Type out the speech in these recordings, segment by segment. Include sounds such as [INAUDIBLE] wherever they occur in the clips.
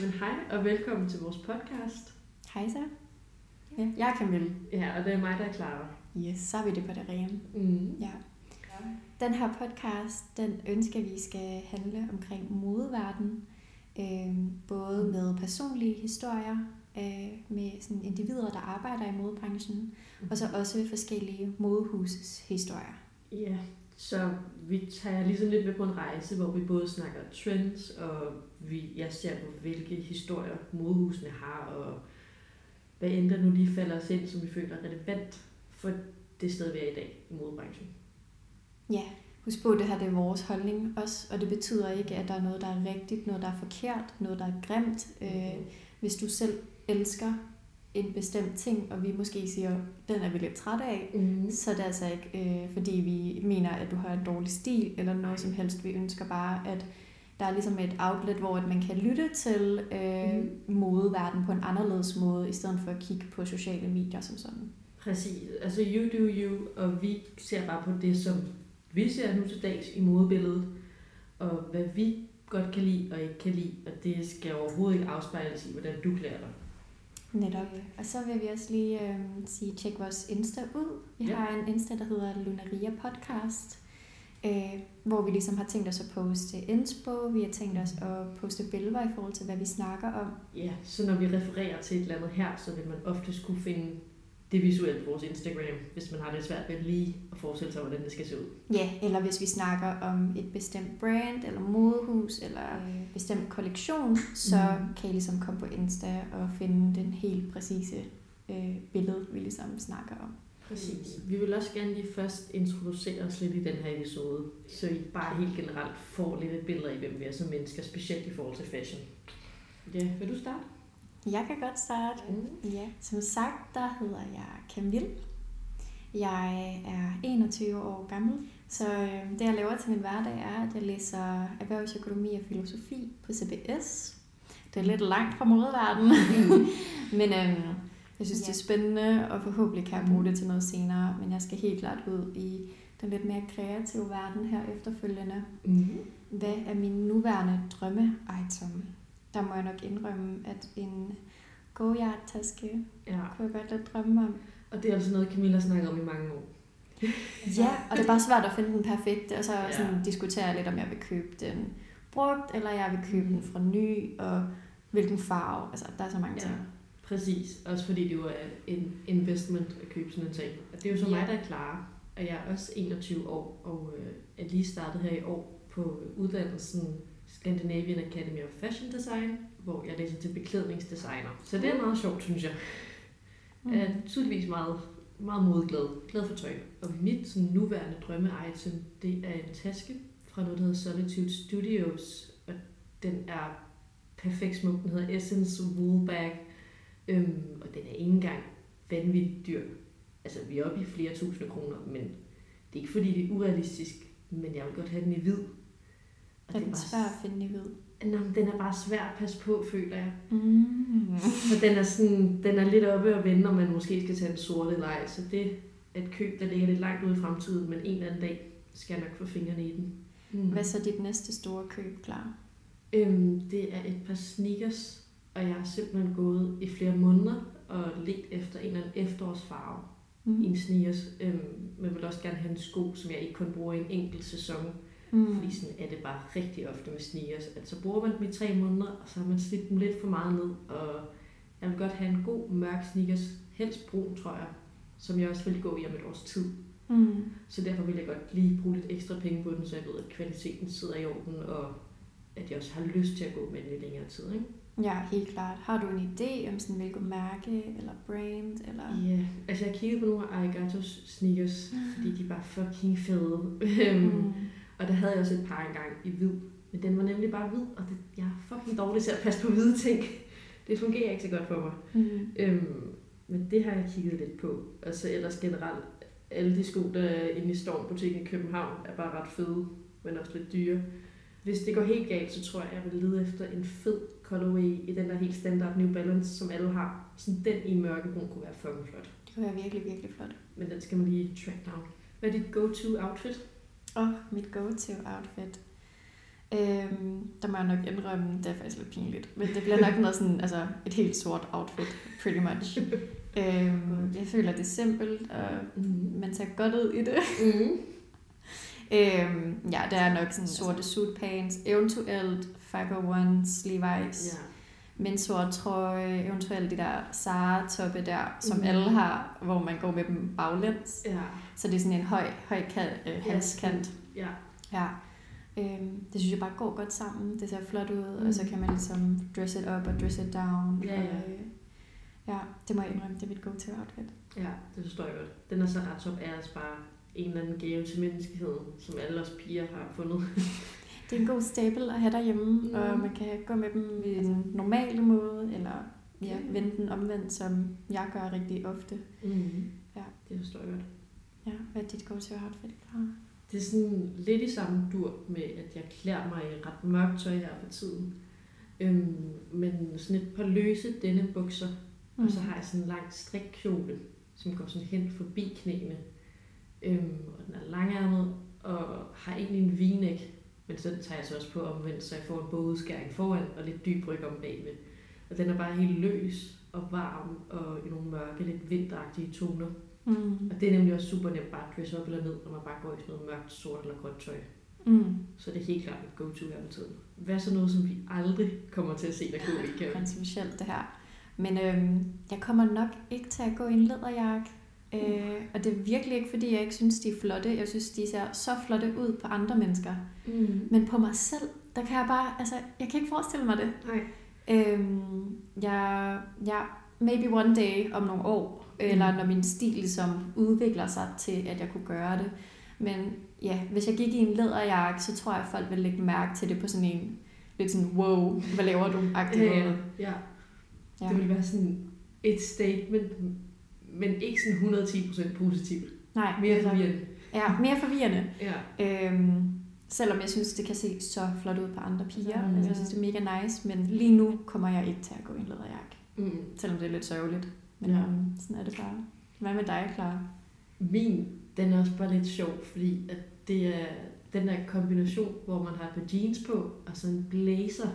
Men hej og velkommen til vores podcast. Hej så. Ja, jeg er Camille. Ja, og det er mig, der er Clara. Yes, så er vi det på det rene. Mm. Ja. Den her podcast, den ønsker vi skal handle omkring modeverdenen. Øh, både med personlige historier øh, med sådan individer, der arbejder i modebranchen, og så også forskellige modehuses historier. Ja, så vi tager ligesom lidt med på en rejse, hvor vi både snakker trends, og vi, jeg ser på, hvilke historier modehusene har, og hvad end der nu lige falder os ind, som vi føler er relevant for det sted, vi er i dag i modebranchen. Ja, husk på, at det her det er vores holdning også, og det betyder ikke, at der er noget, der er rigtigt, noget, der er forkert, noget, der er grimt. Øh, hvis du selv elsker en bestemt ting, og vi måske siger, den er vi lidt trætte af, Mm. så er det altså ikke, øh, fordi vi mener, at du har en dårlig stil, eller noget som helst. Vi ønsker bare, at der er ligesom et outlet, hvor at man kan lytte til øh, Mhm. modeverdenen på en anderledes måde, i stedet for at kigge på sociale medier som sådan. Præcis. Altså you do you, og vi ser bare på det, som vi ser nu til dags i modebilledet, og hvad vi godt kan lide og ikke kan lide, og det skal overhovedet ikke afspejles i, hvordan du klæder dig. Netop. Og så vil vi også lige øh, sige, tjek vores Insta ud. Vi ja. har en Insta, der hedder Lunaria Podcast, øh, hvor vi ligesom har tænkt os at poste inspo, vi har tænkt os at poste billeder i forhold til, hvad vi snakker om. Ja, så når vi refererer til et eller andet her, så vil man ofte skulle finde det visuelle på vores Instagram, hvis man har det svært ved lige at forestille sig, hvordan det skal se ud. Ja, eller hvis vi snakker om et bestemt brand, eller modehus, eller en bestemt kollektion, så mm. kan I ligesom komme på Insta og finde den helt præcise øh, billede, vi ligesom snakker om. Præcis. Vi vil også gerne lige først introducere os lidt i den her episode, så I bare helt generelt får lidt et billede af, hvem vi er som mennesker, specielt i forhold til fashion. Ja, vil du starte? Jeg kan godt starte. Mm. Ja, som sagt, der hedder jeg Camille. Jeg er 21 år gammel, så øh, det jeg laver til min hverdag er, at jeg læser erhvervsøkonomi og filosofi på CBS. Det er lidt langt fra modeverdenen, [LAUGHS] men øh, jeg synes, det er spændende, og forhåbentlig kan jeg bruge det til noget senere, men jeg skal helt klart ud i den lidt mere kreative verden her efterfølgende. Mm. Hvad er min nuværende drømme-item? Der må jeg nok indrømme, at en go-yard-taske Ja, kunne jeg godt lidt drømme om. og det er altså noget, Camilla har snakket om i mange år. [LAUGHS] Ja, og det er bare svært at finde den perfekte, og så Ja. sådan, diskuterer jeg lidt, om jeg vil købe den brugt, eller jeg vil købe den fra ny, og hvilken farve. Altså, der er så mange Ja, ting. Præcis. Også fordi det jo er en investment at købe sådan en ting. Og det er jo så Ja. mig, der er klar. Og jeg er også 21 år, og øh, er lige startet her i år på uddannelsen Scandinavian Academy of Fashion Design, hvor jeg læser til beklædningsdesigner. Så det er meget sjovt, synes jeg. Mm. Jeg er tydeligvis meget, meget modeglad, glad for tøj. Og mit sådan, nuværende drømme-item, det er en taske fra noget, der hedder Solitude Studios. Og den er perfekt smuk. Den hedder Essence Wool Bag. Øhm, og den er ikke engang vanvittigt dyr. Altså, vi er oppe i flere tusinde kroner, men det er ikke fordi, det er urealistisk. Men jeg vil godt have den i hvid. Og Er det den bare- svær at finde i hvid? Nå, den er bare svær at passe på, føler jeg. Mm. For den er, sådan, den er lidt oppe og vende, når man måske skal tage en sorte leg. Så det er et køb, der ligger lidt langt ude i fremtiden, men en eller anden dag skal jeg nok få fingrene i den. Mm. Hvad er så dit næste store køb, klar? Øhm, det er et par sneakers, og jeg har simpelthen gået i flere måneder og let efter en eller anden efterårsfarve Mm. i en sneakers. Øhm, men vil også gerne have en sko, som jeg ikke kun bruger i en enkelt sæson. Mm. Fordi sådan er det bare rigtig ofte med sneakers, at så bruger man dem i tre måneder, og så har man slidt dem lidt for meget ned, og jeg vil godt have en god mørk sneakers, helst brun, tror jeg, som jeg også vil gå i om et års tid. Mm. Så derfor vil jeg godt lige bruge lidt ekstra penge på den, så jeg ved, at kvaliteten sidder i orden, og at jeg også har lyst til at gå med den i længere tid. Ikke? Ja, helt klart. Har du en idé om sådan, hvilket mærke eller brand? Eller? Ja, altså jeg kiggede på nogle af Arigatos sneakers, fordi de var fucking fede. Mm. Og der havde jeg også et par engang i hvid. Men den var nemlig bare hvid, og det, jeg er fucking dårlig til at passe på hvide ting. Det fungerer ikke så godt for mig. Mm. Øhm, men det har jeg kigget lidt på. Og så ellers generelt, alle de sko, der er inde i Stormbutikken i København, er bare ret fede, men også lidt dyre. Hvis det går helt galt, så tror jeg, jeg vil lede efter en fed colorway i den der helt standard New Balance, som alle har. Sådan den i mørkebrun kunne være fucking flot. Det kunne være virkelig, virkelig flot. Men den skal man lige track down. Hvad er dit go-to outfit? Og mit go-to outfit. Øhm, der må jeg nok indrømme, det er faktisk lidt pinligt. Men det bliver nok noget sådan, altså et helt sort outfit, pretty much. [LAUGHS] øhm, jeg føler, det er simpelt, og Mm. man ser godt ud i det. Mm. Øhm, ja, det er nok sådan sorte suit pants, eventuelt 501's, Levi's, Ja. med en sort trøje, eventuelt de der Zara-toppe der, som Mhm. alle har, hvor man går med dem baglæns. Ja. Så det er sådan en høj, høj kant, øh, halskant. Ja. Ja. Øhm, det synes jeg bare går godt sammen. Det ser flot ud, mm. Mm. og så kan man ligesom dress it up og dress it down. Ja, og, ja. øh, ja, det må jeg indrømme, det er mit go-to outfit. Ja, det forstår jeg godt. Den er så ret top er altså bare en eller anden gave til menneskeheden, som alle os piger har fundet. [LAUGHS] Det er en god staple at have derhjemme, mm. Mm. og man kan gå med dem i en normale måde, eller ja, Ja. vende den omvendt, som jeg gør rigtig ofte. Mm. Ja. Det forstår jeg godt. Ja, hvad er dit go-to outfit, Clara? Det er sådan lidt i samme dur med, at jeg klæder mig i ret mørkt tøj her for tiden. Øhm, men sådan et par løse denne bukser, mm. og så har jeg sådan en lang strikkjole, som går sådan hen forbi knæene. Øhm, og den er langærmet, og har egentlig en vinæk, men så tager jeg så også på omvendt, så jeg får en bådskæring foran og lidt dyb ryg om bagved. Og den er bare helt løs og varm og i nogle mørke, lidt vinteragtige toner. Mm. Og det er nemlig også super nemt bare at dresse op eller ned, når man bare går i sådan noget mørkt, sort eller grønt tøj. Mm. Så det er helt klart et go-to her på tiden. Hvad er så noget, som vi aldrig kommer til at se dig gå i, Karen? kontroversielt det her. Men øhm, jeg kommer nok ikke til at gå i en læderjakke. Øh, og det er virkelig ikke, fordi jeg ikke synes, de er flotte. Jeg synes, de ser så flotte ud på andre mennesker. Mm. Men på mig selv, der kan jeg bare, altså, jeg kan ikke forestille mig det. Nej. Øhm, jeg, ja, maybe one day om nogle år, eller Mm. når min stil ligesom udvikler sig til, at jeg kunne gøre det. Men ja, hvis jeg gik i en læderjakke, så tror jeg, at folk ville lægge mærke til det på sådan en, lidt sådan, wow, hvad laver du? Agtig Ja, ja, ja. Det vil være sådan et statement, men ikke sådan 110% positivt. Nej, Mere altså, forvirrende. Ja, mere forvirrende. [LAUGHS] Ja. Øhm, selvom jeg synes, det kan se så flot ud på andre piger. Mm. Altså, jeg synes, det er mega nice, men lige nu kommer jeg ikke til at gå i en læderjakke. Mm. Selvom det er lidt sørgeligt. Men Ja. øhm, sådan er det bare. Hvad med dig, Clara? Min, den er også bare lidt sjov, fordi at det er den der kombination, hvor man har et par jeans på, og så en blazer.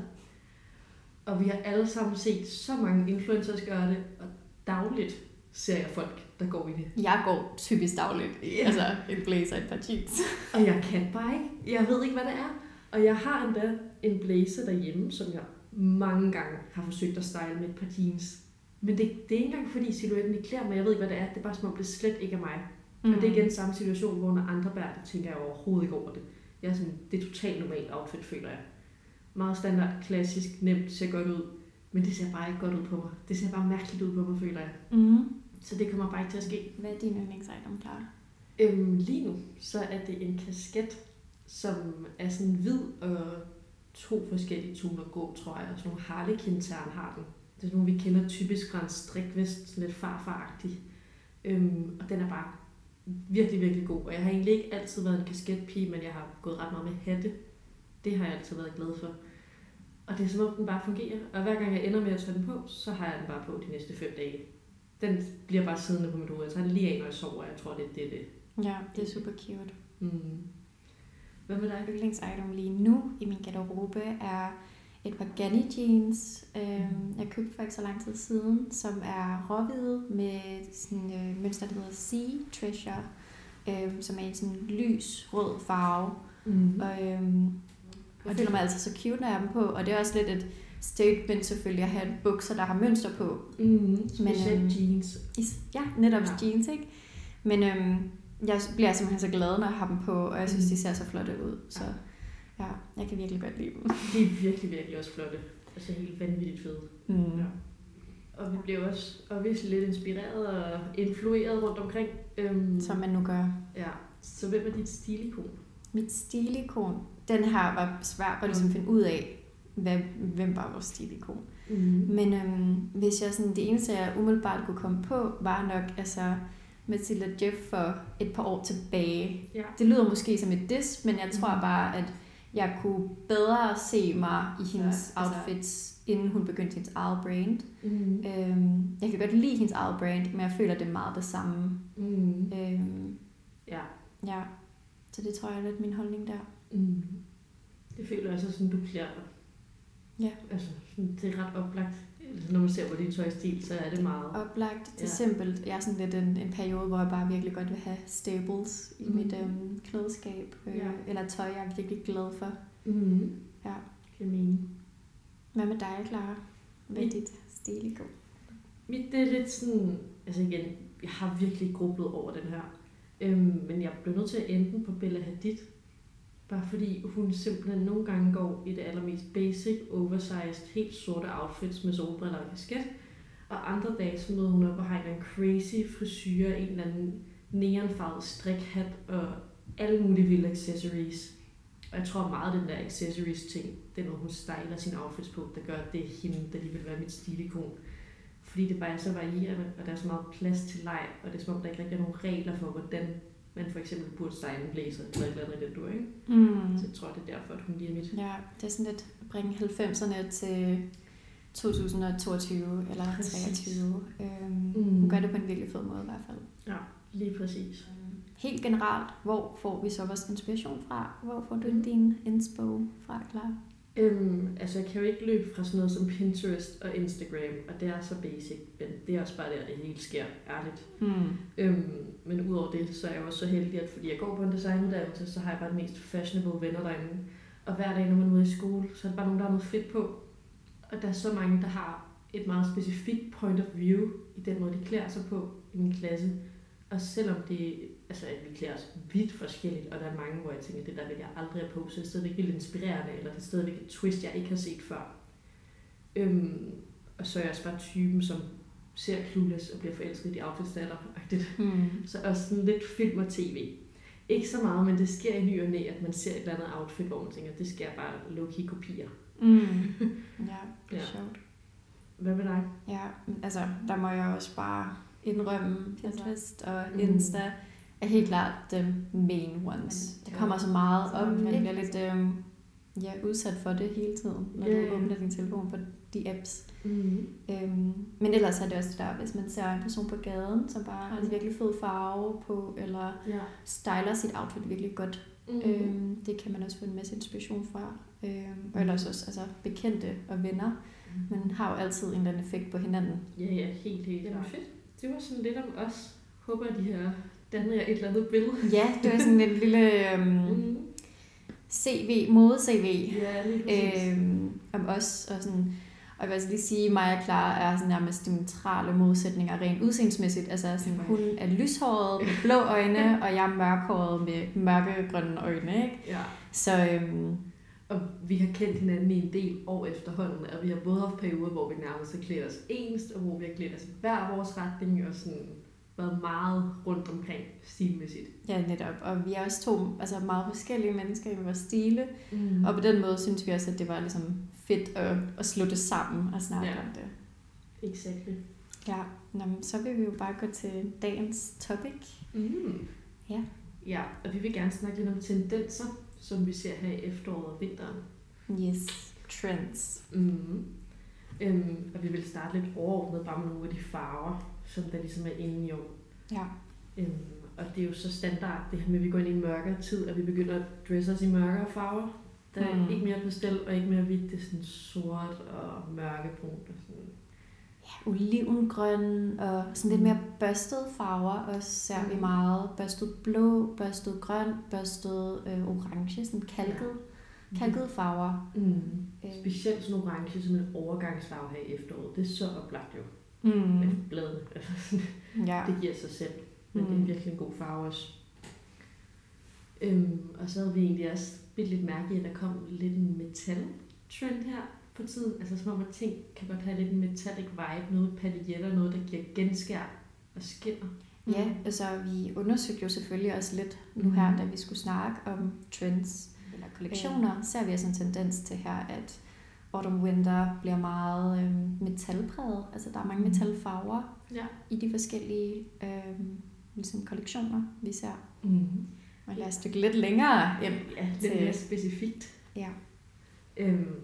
Og vi har alle sammen set så mange influencers gøre det, og dagligt ser jeg folk, der går i det. Jeg går typisk dagligt Ja. altså en blazer et par jeans. [LAUGHS] Og jeg kan bare ikke. Jeg ved ikke, hvad det er. Og jeg har endda en blazer derhjemme, som jeg mange gange har forsøgt at style med et par jeans. Men det, det er ikke engang fordi silhuetten ikke klæder mig. Jeg ved ikke, hvad det er. Det er bare som om, det slet ikke er mig. Mm. Og det er igen samme situation, hvor når andre bærer det, tænker jeg overhovedet ikke over det. Jeg er sådan, det er totalt normalt outfit, føler jeg. Meget standard, klassisk, nemt, ser godt ud. Men det ser bare ikke godt ud på mig. Det ser bare mærkeligt ud på mig, føler jeg. Mm. Så det kommer bare ikke til at ske. Hvad er din yndlingsitem, Clara? Øhm, lige nu, så er det en kasket, som er sådan hvid og to forskellige toner grå, tror jeg. Og sådan nogle harlekin-tern har den. Det er sådan nogle, vi kender typisk fra en strikvest, sådan lidt farfaragtig. Øhm, og den er bare virkelig, virkelig god. Og jeg har egentlig ikke altid været en kasketpige, men jeg har gået ret meget med hatte. Det har jeg altid været glad for. Og det er som om, den bare fungerer. Og hver gang jeg ender med at tage den på, så har jeg den bare på de næste fem dage. Den bliver bare siddende på mit hoved. Jeg tager den lige af, når jeg sover. Jeg tror, det er det. det. Ja, det er super cute. Mm. Hvad med dig? yndlingsitem lige nu i min garderobe er et par Ganni jeans, øhm, jeg købte for ikke så lang tid siden, som er råhvide med sådan øh, mønster, der hedder Sea Treasure, øhm, som er en sådan lys rød farve. Mm. Og øhm, jeg føler mig altså så cute, når jeg har dem på, og det er også lidt et statement selvfølgelig at have bukser, der har mønster på. Mm. Specielt øhm, jeans. Ja, netop Ja. jeans, ikke? Men øhm, jeg bliver simpelthen så glad, når jeg har dem på, og jeg synes, Mm. de ser så flotte ud. Så ja, jeg kan virkelig godt lide dem. [LAUGHS] De er virkelig, virkelig også flotte. Altså helt vanvittigt fede. Mm. Ja. Og vi bliver også obviously lidt inspireret og influeret rundt omkring. Øhm, Som man nu gør. Ja. Så hvem er dit stilikon? Mit stilikon, den her var svær at ligesom finde ud af, hvad, hvem var vores stilikon. Mm. Men øhm, hvis jeg sådan, det eneste, jeg umiddelbart kunne komme på, var nok altså Matilda Jeff for et par år tilbage. Ja. Det lyder måske som et diss, men jeg tror Mhm. bare, at jeg kunne bedre se mig i hendes Ja, altså- outfits, inden hun begyndte hendes eget brand. Mm. Øhm, jeg kan godt lide hendes eget brand, men jeg føler, det er meget det samme. Mm. Øhm, Ja. ja, så det tror jeg er lidt min holdning der. Mm. Det føler jeg også, sådan, du klæder dig. Ja. Altså, det er ret oplagt. Når man ser på din tøjstil, så er det meget... Oplagt. Det er Ja. simpelt. Jeg er sådan lidt en, en periode, hvor jeg bare virkelig godt vil have staples i Mhm. mit øhm, klædeskab. Øh, Ja. Eller tøj, jeg er virkelig glad for. Mm. Ja. Det mening. Hvad med dig, Clara? Hvad er dit stil i går? Mit, det er lidt sådan... Altså igen, jeg har virkelig grublet over den her. Øhm, men jeg blev nødt til at ende på Bella Hadid. Bare fordi hun simpelthen nogle gange går i det allermest basic, oversized, helt sorte outfits med solbriller og kasket. Og andre dage, så møder hun op og har en eller anden crazy frisyr, en eller anden neonfarvet strikhat og alle mulige vilde accessories. Og jeg tror meget, at den der accessories ting, den måde hun styler sine outfits på, der gør, at det er hende, der lige vil være mit stilikon. Fordi det bare er så varierende, og der er så meget plads til leg, og det er som om, der ikke rigtig er nogen regler for, hvordan man for eksempel burde style en blazer, eller et eller andet i den du, ikke? Mm. Så jeg tror, det er derfor, at hun lige er mit. Ja, det er sådan lidt at bringe 90'erne til 2022 eller Præcis. 23. Øhm, Mm. Hun gør det på en virkelig fed måde i hvert fald. Lige præcis. Helt generelt, hvor får vi så vores inspiration fra? Hvor får du Mm. din inspo fra, Clara? Øhm, altså, jeg kan jo ikke løbe fra sådan noget som Pinterest og Instagram, og det er så basic, men det er også bare der, det hele sker, ærligt. Mm. Øhm, men udover det, så er jeg også så heldig, at fordi jeg går på en designuddannelse, så har jeg bare de mest fashionable venner derinde. Og hver dag, når man er ude i skole, så er der bare nogen, der har noget fedt på. Og der er så mange, der har et meget specifikt point of view i den måde, de klæder sig på i min klasse. Og selvom det, altså, at vi klæder os vidt forskelligt, og der er mange, hvor jeg tænker, det der vil jeg aldrig have på, så er det stadigvæk vildt inspirerende, eller det er stadigvæk et twist, jeg ikke har set før. Øhm, og så er jeg også bare typen, som ser Clueless og bliver forelsket i de outfits, der er der. Mm. Så også sådan lidt film og tv. Ikke så meget, men det sker i ny og næ, at man ser et eller andet outfit, hvor man tænker, det skal jeg bare low-key kopiere. Mm. [LAUGHS] Ja, det er Ja. sjovt. Hvad med dig? Ja, altså, der må jeg også bare indrømme, Pinterest og Mm. Er helt klart the main ones. Ja. Der kommer så meget op, man bliver lidt øhm, ja, udsat for det hele tiden, når Ja, du åbner din telefon på de apps. Mm. Øhm, men ellers er det også det der, hvis man ser en person på gaden, som bare har en virkelig fed farve på, eller Ja. styler sit outfit virkelig godt. Mm. Mm. Øhm, det kan man også få en masse inspiration fra. Øhm, og ellers også altså, bekendte og venner. Man har jo altid en eller anden effekt på hinanden. Ja, ja, helt, helt Jamen, fedt. Det var sådan lidt om os. Håber, de har dannet jer et eller andet billede. Ja, det var sådan en lille øhm, Mm. CV, mode-CV Ja, øhm, om os. Og, sådan, og jeg vil altså lige sige, at mig og Clara er sådan nærmest diametrale modsætninger rent udseendsmæssigt. Altså sådan, hun er lyshåret med blå øjne, og jeg er mørkhåret med mørkegrønne øjne. Ikke? Ja. Så øhm, Og vi har kendt hinanden i en del år efterhånden, og vi har både haft perioder, hvor vi nærmest har klædt os ens, og hvor vi har klædt os i hver vores retning, og sådan været meget rundt omkring stilmæssigt. ja, netop. Og vi er også to altså meget forskellige mennesker i vores stile. Mm. Og på den måde synes vi også, at det var ligesom fedt at, at slå det sammen og snakke Ja. om det. Exactly. Ja, Nå, så vil vi jo bare gå til dagens topic. Mm. Ja. Ja, og vi vil gerne snakke lidt om tendenser, som vi ser her i efteråret og vinteren. Yes, trends. Mm. Øhm, og vi vil starte lidt overordnet bare med nogle af de farver, som der ligesom er inde i år. Ja. Øhm, og det er jo så standard, det her med, at vi går ind i en mørkere tid, at vi begynder at dresse os i mørkere farver. Der er Mm. mm. ikke mere pastel og ikke mere hvidt, det er sådan sort og mørkebrunt og sådan. ja olivengrøn og sådan lidt mere børstede farver også ser vi Mm. meget. Børstet blå, børstet grøn, børstet øh, orange, sådan kalket, kalkede farver. Mm. Øh, Specielt sådan orange som en overgangsfarve her i efteråret. Det er så oplagt jo mm. Altså, sådan, Ja. det giver sig selv. Men mm. det Mm. er virkelig en god farve også. Øhm, og så havde vi egentlig også bidt lidt mærke i, at der kom lidt en metal-trend her på tiden. Altså som om, at ting kan godt have lidt en metallic vibe, noget paljetter, noget, der giver genskær og skinner. Ja, altså vi undersøgte jo selvfølgelig også lidt nu her, Mhm. da vi skulle snakke om trends eller kollektioner, ser vi også en tendens til her, at autumn winter bliver meget øhm, metalpræget. Altså der er mange Mhm. metalfarver Ja. i de forskellige øhm, ligesom kollektioner, vi ser. Mm. Og lad os dykke lidt længere ind. Ja, lidt Til- mere specifikt. Ja. Øhm,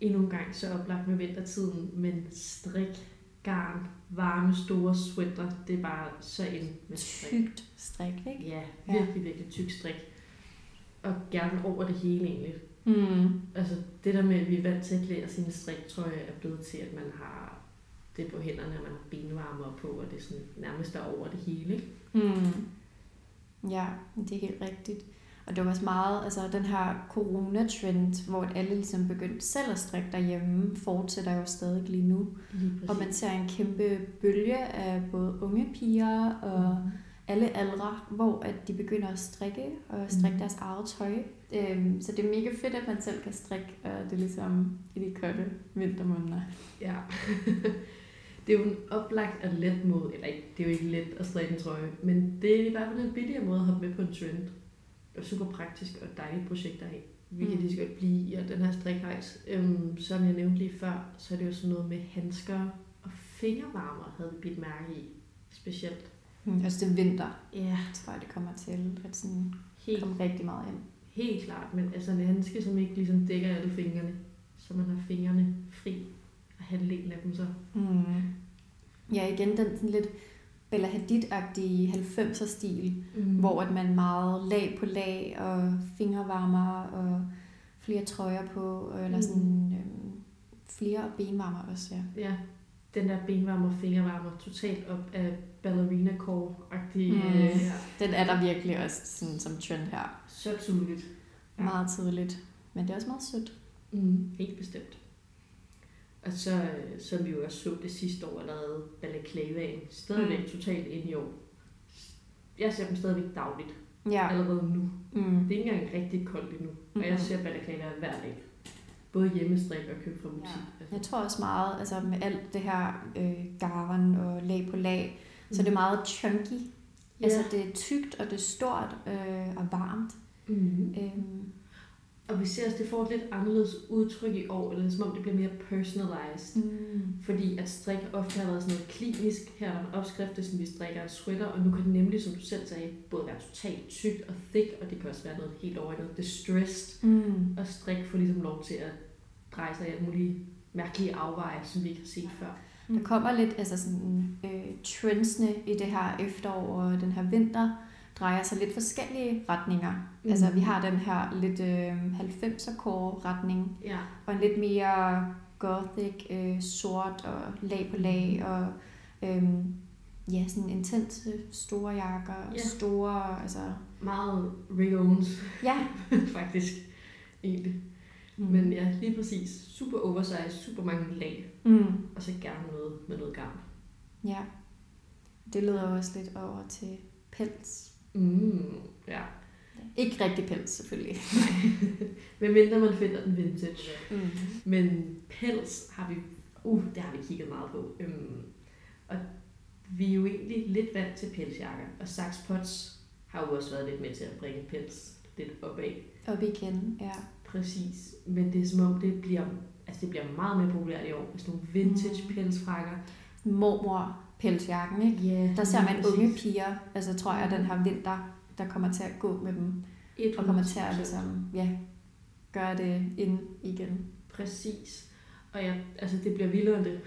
endnu en gang så oplagt med vintertiden, men strik, garn, varme, store sweater, det er bare så ind med strik. Tykt strik, ikke? Ja, Ja. virkelig, virkelig tyk strik. Og gerne over det hele egentlig. Mm. Altså det der med, at vi er vant til at klæde sine striktrøje, er blevet til, at man har det på hænderne, og man har benvarmer på, og det er sådan nærmest der over det hele. Ikke? Mm. Ja, det er helt rigtigt. Og det var også meget, altså den her corona-trend, hvor alle ligesom begyndte selv at strikke derhjemme, fortsætter jo stadig lige nu. Lige Og man ser en kæmpe bølge af både unge piger og alle aldre, hvor at de begynder at strikke og strikke Mhm. deres eget tøj. Øhm, så det er mega fedt, at man selv kan strikke, og det er ligesom i de kolde vintermåneder. Ja. [LAUGHS] det er jo en oplagt og let måde, eller ikke, det er jo ikke let at strikke en trøje, men det er i hvert fald en billigere måde at hoppe med på en trend. Og super praktisk og dejligt projekt at have. Vi kan Mm. lige så godt blive i og den her strikhejs. Øhm, som jeg nævnte lige før, så er det jo sådan noget med handsker og fingervarmer, havde vi bidt mærke i. Specielt. Mm. Også det vinter, Ja, tror jeg, det kommer til at sådan helt, komme rigtig meget ind. helt klart. Men altså en handske, som ikke ligesom dækker alle fingrene. Så man har fingrene fri. Og halvdelen af dem så. Mm. Ja, igen den sådan lidt Bella Hadid-agtige 90'er stil, Mm. hvor at man meget lag på lag og fingervarmer og flere trøjer på, eller Mm. sådan øhm, flere benvarmer også, ja. Ja, den der benvarmer, fingervarmer, totalt op af ballerina core-agtige. Mm. Mm. Ja. Den er der virkelig også sådan, som trend her. Så tydeligt. Ja. Meget tidligt. Men det er også meget sødt. Mm. Helt bestemt. Og så, øh, som vi jo også så det sidste år allerede, balaclavaen, stadigvæk Mm. totalt ind i år. Jeg ser dem stadigvæk dagligt, Ja. allerede nu. Mm. Det er ikke engang rigtig koldt endnu, og jeg ser balaclavaer hver dag. Både hjemmestrik og køb fra butik. Ja. Jeg tror også meget, altså med alt det her øh, garn og lag på lag, så er det meget chunky. Ja. Altså det er tykt, og det er stort øh, og varmt. mm. Øhm, Og vi ser også, det får et lidt anderledes udtryk i år, eller som om det bliver mere personalized. mm. Fordi at strik ofte har været sådan noget klinisk. Her er der en opskrift, det sådan, vi strikker en sweater, og nu kan det nemlig, som du selv sagde, både være totalt tykt og thick, og det kan også være noget helt over i noget distressed. Mm. Og strik får ligesom lov til at dreje sig i alle mulige mærkelige afveje, som vi ikke har set før. Der kommer lidt altså sådan, øh, trendsene i det her efterår og den her vinter, drejer sig lidt forskellige retninger. Mm. Altså vi har den her lidt øh, 90'er core retning, Ja, og en lidt mere gothic, øh, sort og lag på lag, og øh, ja, sådan intense store jakker, Ja. store, altså, meget Owens, ja. [LAUGHS] faktisk, egentlig. Mm. Men ja, lige præcis. Super oversized, super mange lag, Mm. og så gerne noget med noget garn. Ja. Det leder også lidt over til pels. Mm, ja. Ikke rigtig pels, selvfølgelig. [LAUGHS] Men mindre man finder den vintage. Mm. Men pels har vi, uh, det har vi kigget meget på. Øhm, og vi er jo egentlig lidt vant til pelsjakker, og Sax Pots har jo også været lidt med til at bringe pels lidt opad. Op igen, ja. Præcis. Men det er som om, det bliver, altså det bliver meget mere populært i år. Med sådan nogle vintage Mm. pelsfrakker. Mormor pelsjakken, ikke? Ja, Der ser man unge piger, altså tror jeg, den her vinter, der kommer til at gå med dem, og kommer til at 100%. ligesom, ja, gøre det ind igen. Præcis. Og ja, altså det bliver vildere end det.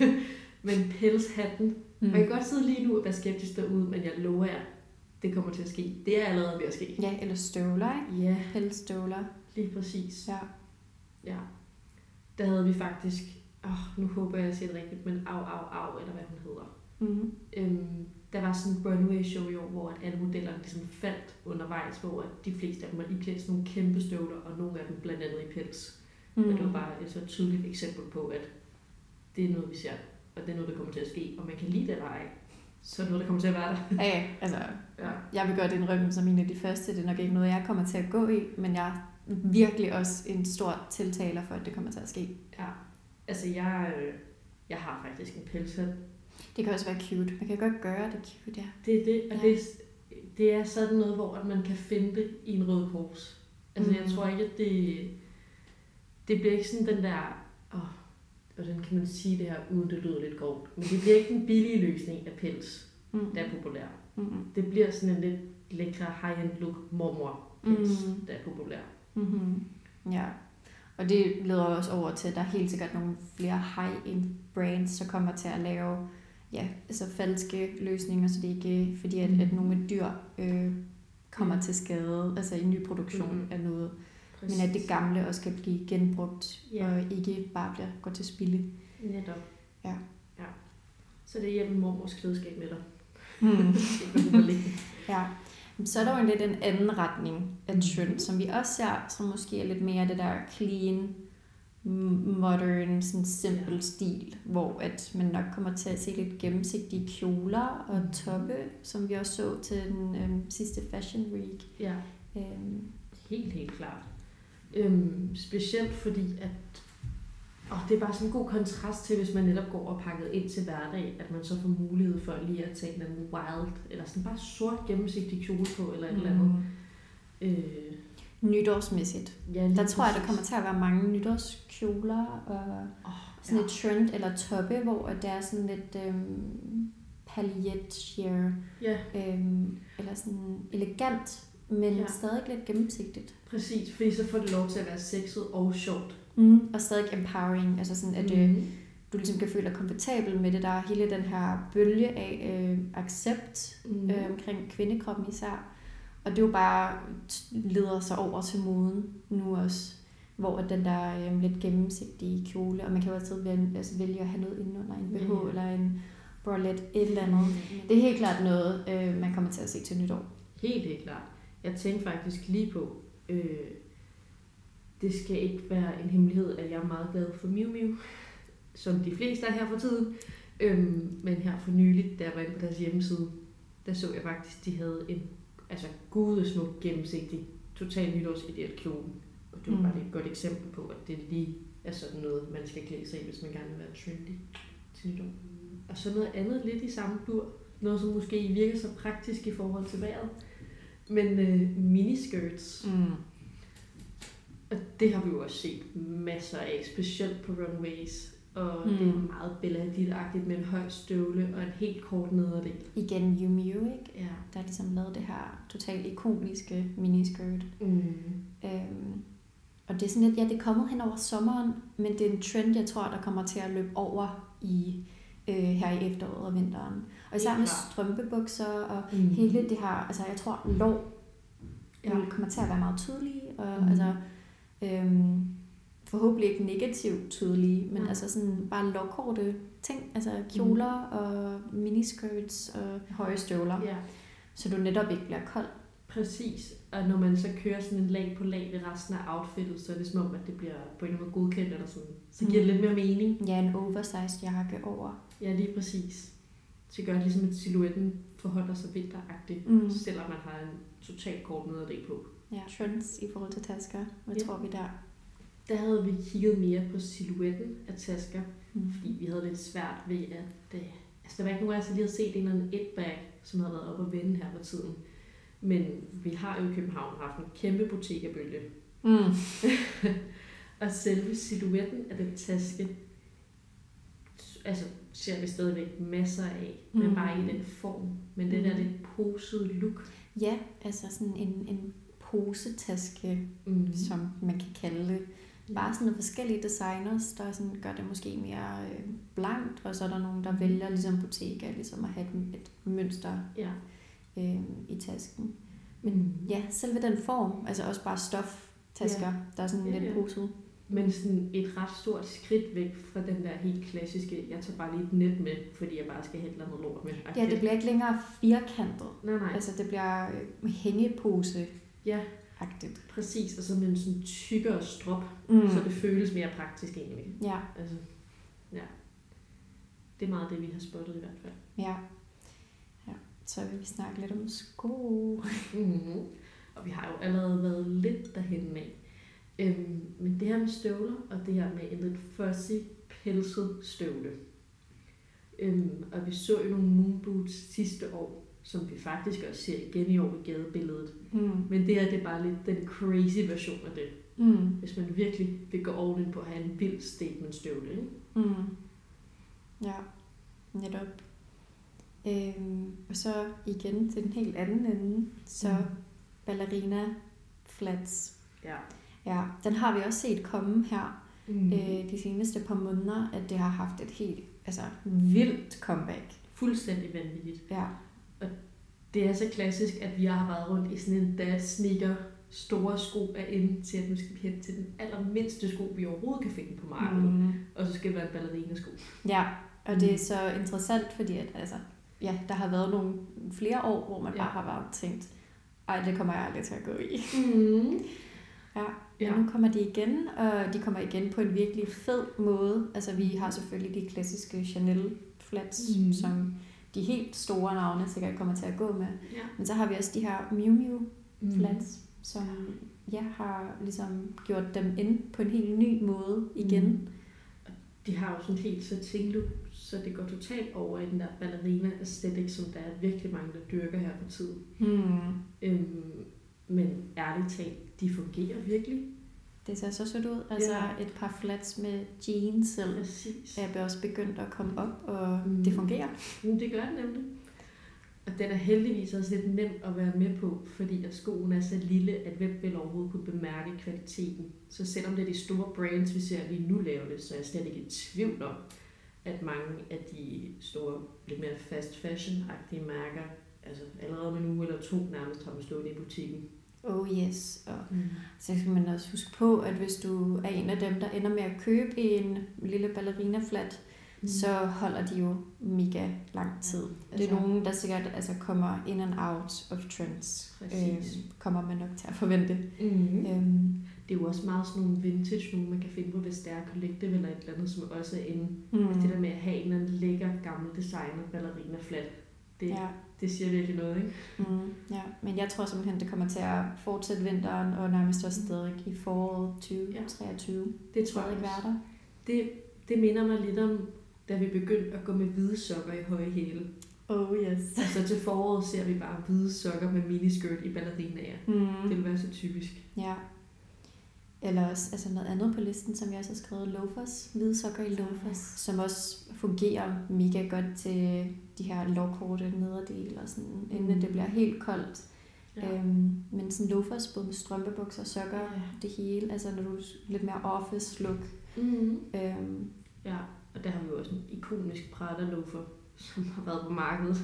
[LAUGHS] men pelshatten. Mm. Mm. Man kan godt sidde lige nu og være skeptisk derude, men jeg lover jer, det kommer til at ske. Det er allerede ved at ske. Ja, eller støvler, ikke? Ja, Pelsstøvler. Lige præcis. Ja. Ja. Der havde vi faktisk, åh, nu håber jeg, jeg siger det rigtigt, men Au Au Au, eller hvad hun hedder. Mm. Øhm, der var sådan en runway show i år, hvor at alle modellerne ligesom faldt undervejs, hvor at de fleste af dem var iklædt sådan nogle kæmpe støvler, og nogle af dem blandt andet i pels. Mm. Og det var bare et så tydeligt eksempel på, at det er noget, vi ser, og det er noget, der kommer til at ske, og man kan lide det eller ej. Så er det noget, der kommer til at være der. [LAUGHS] Ja, altså, Ja. jeg vil godt indrømme som en af de første. Det er nok ikke noget, jeg kommer til at gå i, men jeg virkelig også en stor tiltaler for, at det kommer til at ske. ja. Altså, jeg, øh, jeg har faktisk en pelshat. Det kan også være cute. Man kan godt gøre det cute, ja. Det er det, og Ja. det, er- det er sådan noget, hvor at man kan finde det i en rød kors. Altså, mm. jeg Mm. tror ikke, at det, det bliver ikke sådan den der, åh, hvordan kan man sige det her, uden det lyder lidt grovt, men det bliver ikke den billige løsning af pels, Mm. der er populær. Mm. Det bliver sådan en lidt lækre high-end look mormor pels, Mm. der er populær. Mm-hmm. Ja, og det leder også over til, at der er helt sikkert nogle flere high-end brands, der kommer til at lave ja, altså falske løsninger, så det ikke fordi, at, at nogle dyr øh, kommer Mm. til skade, altså i ny produktion Mhm. af noget. men at det gamle også kan blive genbrugt, Ja. og ikke bare bliver gå til spilde. Netop. Ja. ja. Så det er hjemme mormors klædeskab med dig. [LAUGHS] Mm. Ja. Så er der jo en lidt en anden retning af Mhm. trend, som vi også ser, som måske er lidt mere det der clean, modern, sådan simpel stil, hvor at man nok kommer til at se lidt gennemsigtige kjoler og Mhm. toppe, som vi også så til den øhm, sidste Fashion Week. Ja, Øhm, helt, helt klart. Øhm, specielt fordi, at og det er bare sådan en god kontrast til, hvis man netop går og pakket ind til hverdag, at man så får mulighed for lige at tage en eller anden wild, eller sådan bare sort gennemsigtig kjole på, eller et eller andet. Øh, Nytårsmæssigt. ja, Der tror jeg, der præcis. kommer til at være mange nytårskjoler og Åh, sådan ja. et trend eller toppe, hvor at det er sådan lidt øhm, paljet sheer, Ja, øhm, eller sådan elegant, men ja. stadig lidt gennemsigtigt. præcis, fordi så får det lov til at være sexet og sjovt. Mm. Og stadig empowering, altså sådan, at øh, Mhm. du ligesom kan føle dig komfortabel med det. Der er hele den her bølge af øh, accept Mhm. øh, omkring kvindekroppen især. Og det er jo bare leder sig over til moden nu også, hvor den der øh, lidt gennemsigtige kjole, og man kan jo altid vælge, altså vælge at have noget indenunder en BH ja. eller en bralette, et eller andet. Det er helt klart noget, øh, man kommer til at se til nytår. Helt, helt klart. Jeg tænkte faktisk lige på, øh, det skal ikke være en hemmelighed, at jeg er meget glad for Miu Miu, som de fleste er her for tiden. Øhm, men her for nyligt, da jeg var inde på deres hjemmeside, der så jeg faktisk, de havde en altså gudesmuk, gennemsigtig, total nytårsideal kjole. Og det var Mm. bare et godt eksempel på, at det lige er sådan noget, man skal klæde sig i, hvis man gerne vil være trendy til nytår. Og så noget andet lidt i samme dur. Noget, som måske virker så praktisk i forhold til vejret. Men øh, miniskirts, Mm. Og det har vi jo også set masser af, specielt på runways. Og mm. Det er meget Bella Hadid-agtigt med en høj støvle og en helt kort nederdel. Igen Yu, ikke? Ja. der har ligesom lavet det her totalt ikoniske miniskirt. Mm. Øhm, og det er sådan lidt, ja, det er kommet hen over sommeren, men det er en trend, jeg tror, der kommer til at løbe over i øh, her i efteråret og vinteren. Og især med strømpebukser og Mm. hele det her, altså jeg tror, lov Ja. ja. kommer til at være meget tydelige, og mm. altså øhm, forhåbentlig ikke negativt tydelige, men Nej. altså sådan bare lovkorte ting, altså kjoler Mm. og miniskirts og høje støvler, Ja, så du netop ikke bliver kold. præcis. Og når man så kører sådan en lag på lag ved resten af outfittet, så er det som om, at det bliver på en eller anden måde godkendt, eller sådan. Så giver det Mm. lidt mere mening. Ja, en oversized jakke over. Ja, lige præcis. Så gør det ligesom, at silhuetten forholder sig vinteragtigt, Mm. selvom man har en totalt kort nederdel på. Ja, trends i forhold til tasker. Hvad Ja. tror vi der? Der havde vi kigget mere på silhuetten af tasker, Mm. fordi vi havde lidt svært ved at... Øh, altså, der var ikke nogen af os, der lige havde set en eller anden et bag, som havde været oppe at vende her på tiden. Men vi har jo i København haft en kæmpe butikkebølge. Mm. [LAUGHS] Og selve silhuetten af den taske, altså ser vi stadigvæk masser af, mm. men bare i den form. Men der Mm. lidt posede look. Ja, altså sådan en, en posetaske, Mm. som man kan kalde det. Bare sådan nogle forskellige designers, der sådan gør det måske mere øh, blankt, og så er der nogen, der vælger ligesom butikker, ligesom at have et, et mønster Ja. øh, i tasken. Men, Ja, selve den form, altså også bare stoftasker, der er sådan Ja, lidt ja. poset. men sådan et ret stort skridt væk fra den der helt klassiske, jeg tager bare lige et net med, fordi jeg bare skal have et eller andet lort med. Ja, det bliver ikke længere firkantet. Nej, nej. Altså det bliver øh, hængepose Ja, agtigt præcis. Og så med en sådan tykkere strop, Mm. mm. så det føles mere praktisk egentlig. Ja, Altså, ja. Det er meget det, vi har spottet i hvert fald. ja. ja. Så vil vi snakke lidt om sko. Mm-hmm. Og vi har jo allerede været lidt derhen af. Øhm, men det her med støvler, og det her med en lidt fuzzy, pelset støvle. Øhm, og vi så jo nogle moonboots sidste år, som vi faktisk også ser igen i år i gadebilledet. Mm. Men det her, det er bare lidt den crazy version af det. Mm. Hvis man virkelig vil gå all på at have en vild statement støvle. Ikke? Mm. Ja, netop. Øhm, og så igen til den helt anden ende, så Mm. ballerina flats. Ja. Ja, den har vi også set komme her Mm. øh, de seneste par måneder, at det har haft et helt altså, vildt comeback. Fuldstændig vanvittigt. Ja. Det er så klassisk, at vi har været rundt i sådan en dad sneaker store sko er inde til, at nu skal vi hen til den allermindste sko, vi overhovedet kan finde på markedet. Mm. Og så skal det være en ballerina-sko. Ja, og det er Mm. så interessant, fordi at, altså, ja, der har været nogle flere år, hvor man Ja. bare har været tænkt, ej, det kommer jeg aldrig til at gå i. Mm. Ja, Ja. nu kommer de igen, og de kommer igen på en virkelig fed måde. Altså, vi har selvfølgelig de klassiske Chanel flats, mm. som de helt store navne sikkert kommer til at gå med. Ja. Men så har vi også de her Miu Miu Mm. flats, som ja, har ligesom gjort dem ind på en helt ny måde igen. Mm. De har jo sådan helt så look, så det går totalt over i den der ballerina aesthetic, som der er virkelig mange, der dyrker her på tiden. Mm. Øhm, men ærligt talt, de fungerer virkelig. Det ser så sødt ud. Altså Ja. et par flats med jeans selv Præcis. er også begyndt at komme op, og Mm. mm. det fungerer. Men det gør det nemlig. Og den er heldigvis også lidt nem at være med på, fordi at skoen er så lille, at hvem vil overhovedet kunne bemærke kvaliteten. Så selvom det er de store brands, vi ser lige nu lave det, så er jeg slet ikke i tvivl om, at mange af de store, lidt mere fast fashion-agtige mærker, altså allerede med en uge eller to nærmest har stået i butikken. Oh yes. Og Mm. så skal man også huske på, at hvis du er en af dem, der ender med at købe en lille ballerina-flat, mm. så holder de jo mega lang tid. Det Altså- er nogen, der sikkert altså, kommer in and out of trends. Præcis. Øhm, kommer man nok til at forvente. Mm. Øhm, Det er jo også meget sådan nogle vintage, nogle man kan finde på Vestager Collective eller et eller andet, som også er inde. mm, Altså det der med at have en eller anden lækker gammel designer ballerina flat, det, ja. ja, det siger virkelig noget, ikke? mm, ja, men jeg tror simpelthen, det kommer til at fortsætte vinteren, og nærmest også stadig i foråret 2023. Det tror jeg være der. Det, det minder mig lidt om, da vi begyndte at gå med hvide sokker i høje hæle. Oh yes. Og så til foråret ser vi bare hvide sokker med miniskirt i ballerinaer. Mm. Det vil være så typisk. Ja. Eller også altså noget andet på listen, som jeg også har skrevet, loafers, hvide sokker i loafers, som også fungerer mega godt til de her lovkorte nederdel og sådan, mm. inden det bliver helt koldt. Ja. Ja. Øhm, men sådan loafers, både med strømpebukser, sokker, Ja. ja. det hele, altså når du lidt mere office look. Mm. Øhm, Ja, og der har vi jo også en ikonisk Prada loafer, som har været på markedet.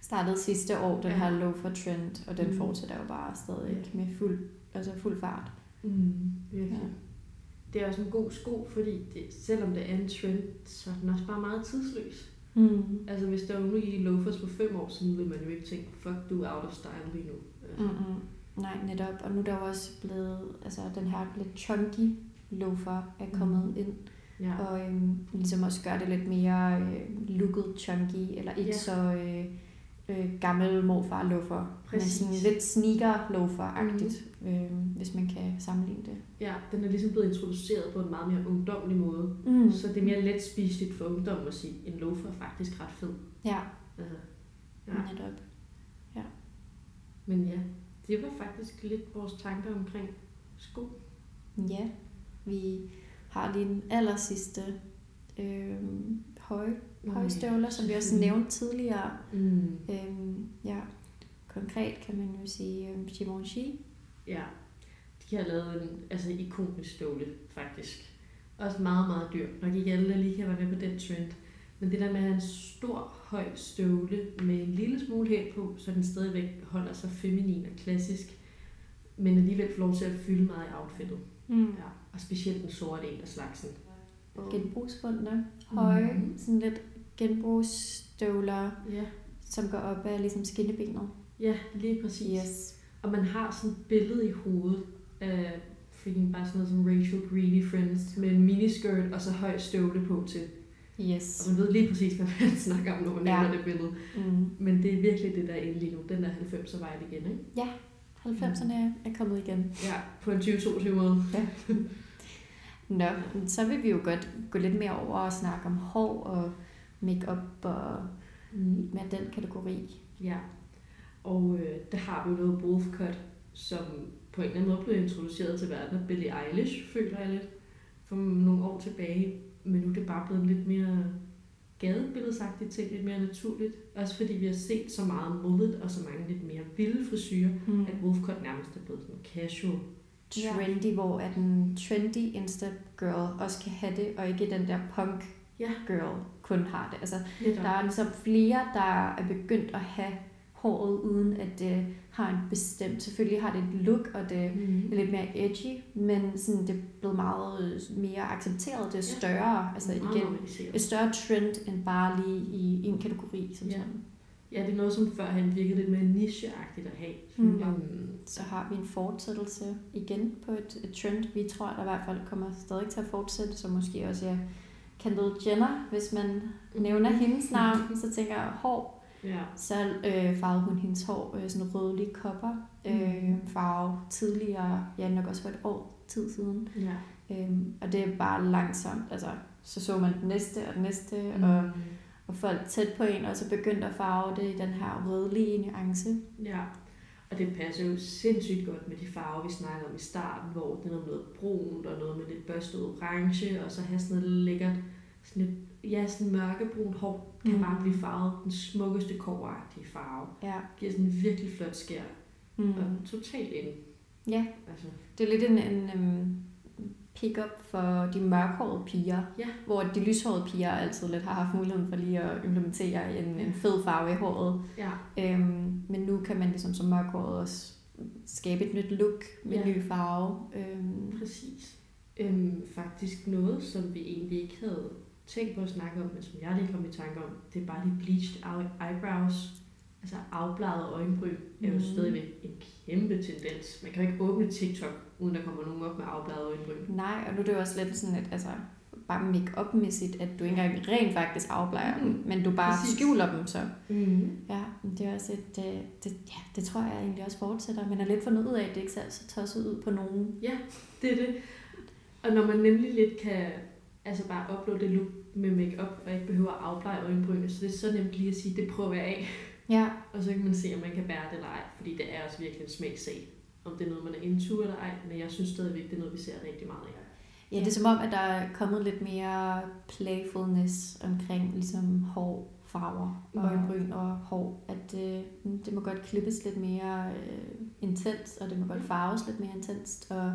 startede sidste år, den Ja. her loafer trend, og den Mm. mm. fortsætter jo bare stadig med fuld, altså fuld fart. Mm. Virkelig. Ja. Det er også en god sko, fordi det, selvom det er en trend, så er den også bare meget tidsløs. Mm. Altså hvis der var nogen i loafers for fem år siden, ville man jo ikke tænke, fuck, du er out of style lige nu. Altså. Mm-mm. Nej, netop. Og nu er der jo også blevet, altså den her lidt chunky loafer er kommet Mhm. mm. ind, Ja. og øhm, ligesom også gør det lidt mere øh, looket chunky, eller ikke Ja. så øh, øh, gammel morfar loafer, men Præcis. sådan lidt sneaker loafer-agtigt, mm. øh, hvis man kan sammenligne det. ja, den er ligesom blevet introduceret på en meget mere ungdomlig måde. Mm. Så det er mere let spiseligt for ungdom at sige, en loafer er faktisk ret fed. Ja, Altså, ja. ja. netop. Men ja, det var faktisk lidt vores tanker omkring sko. Ja, vi har lige den aller sidste øh, høje, høje støvler, som vi også nævnte tidligere. Mm. Øhm, ja, konkret kan man jo sige øhm, Givenchy. Ja, de har lavet en altså, ikonisk ståle, faktisk. Også meget, meget dyr. Nok ikke alle, der lige kan være med på den trend. Men det der med at have en stor, høj støvle med en lille smule hæl på, så den stadigvæk holder sig feminin og klassisk, men alligevel får lov til at fylde meget i outfittet. Mm. Ja. Og specielt den sorte en af slagsen. Genbrugsfundne, høje, Mhm. sådan lidt genbrugsstøvler, Ja, som går op af ligesom skinnebenet. ja lige præcis. Yes. Og man har sådan et billede i hovedet af freaking bare sådan noget som Rachel Greedy Friends med en miniskirt og så høj støvle på til. Yes. Og man ved lige præcis, hvad man [LAUGHS] snakker om, når man Ja. nævner det billede. Mm. Men det er virkelig det, der er inde lige nu. Den der 90'er vej igen, ikke? Ja, 90'erne er kommet igen. Ja, på en 2022 måde. [LAUGHS] Nå, men så vil vi jo godt gå lidt mere over og snakke om hår og makeup og Mm. mere den kategori. Ja. Og øh, der har vi jo noget Wolf Cut, som på en eller anden måde blev introduceret til verden af Billie Eilish, føler jeg lidt, for nogle år tilbage. Men nu er det bare blevet en lidt mere gadebilledsagtigt ting, lidt mere naturligt. Også fordi vi har set så meget mullet og så mange lidt mere vilde frisyrer, Mm. at Wolf Cut nærmest er blevet sådan casual. trendy, hvor at den trendy insta girl også kan have det, og ikke den der punk Ja. girl kun har det. Altså, Netop. der er ligesom flere, der er begyndt at have håret, uden at det har en bestemt... Selvfølgelig har det et look, og det Mm. er lidt mere edgy, men sådan, det er blevet meget mere accepteret. Det er Ja. større, altså Meget igen, et større trend end bare lige i en kategori som Ja. sådan. Ja, det er noget, som førhen virkede lidt mere nicheagtigt at have. Mm. Øhm, Så har vi en fortsættelse igen på et, et trend, vi tror, der i hvert fald kommer stadig til at fortsætte, så måske også ja, Kendall Jenner, hvis man nævner hendes navn, så tænker jeg hår, Ja. så øh, farvede hun hendes hår øh, sådan rødlig kopper, øh, Mm. farve tidligere, ja nok også for et år tid siden. Ja. Øhm, og det er bare langsomt, altså så så man den næste og den næste, mm. og, og folk tæt på en, og så begyndte at farve det i den her rødlige nuance. Ja, og det passer jo sindssygt godt med de farver, vi snakker om i starten, hvor det er noget brunt og noget med lidt børstet orange, og så have sådan noget lækkert, sådan lidt, ja, sådan mørkebrun hår, kan Mm. bare blive farvet den smukkeste kåragtige farve. Ja. Giver sådan en virkelig flot skær, Mm. og totalt ind. Ja, Altså, det er lidt en, en um, pick-up for de mørkhårede piger, Ja. hvor de lyshårede piger altid lidt har haft muligheden for lige at implementere en, en fed farve i håret. ja, Øhm, men nu kan man ligesom som mørkhåret også skabe et nyt look med Ja. ny farve. Øhm, præcis. Øhm, faktisk noget, som vi egentlig ikke havde tænkt på at snakke om, men som jeg lige kom i tanke om, det er bare de bleached eye- eyebrows. Altså afbladet øjenbryn er jo Mhm. stadigvæk en kæmpe tendens. Man kan jo ikke åbne TikTok, uden der kommer nogen op med afbladet øjenbryn. nej, og nu er det jo også lidt sådan, at altså, bare make-up-mæssigt, at du ikke engang rent faktisk afblejer dem, Mhm. men du bare Præcis. skjuler dem så. Mm. Ja, men det er også et, det, det, ja, det tror jeg egentlig også fortsætter. Man har lidt fundet ud af, at det ikke ser så tosset ud på nogen. Det er det. Og når man nemlig lidt kan altså bare uploade det look med makeup og ikke behøver at afblege øjenbrynene, så det er så nemt lige at sige, det prøver jeg af. Ja, Og så kan man se, om man kan bære det eller ej, fordi det er også virkelig en smagssag. Om det er noget, man er into eller ej, men jeg synes stadigvæk, det er noget, vi ser rigtig meget af. ja det er som om, at der er kommet lidt mere playfulness omkring ligesom hår, farver, øjenbryn og hår. At øh, det må godt klippes lidt mere øh, intens, og det må godt farves lidt mere intenst, og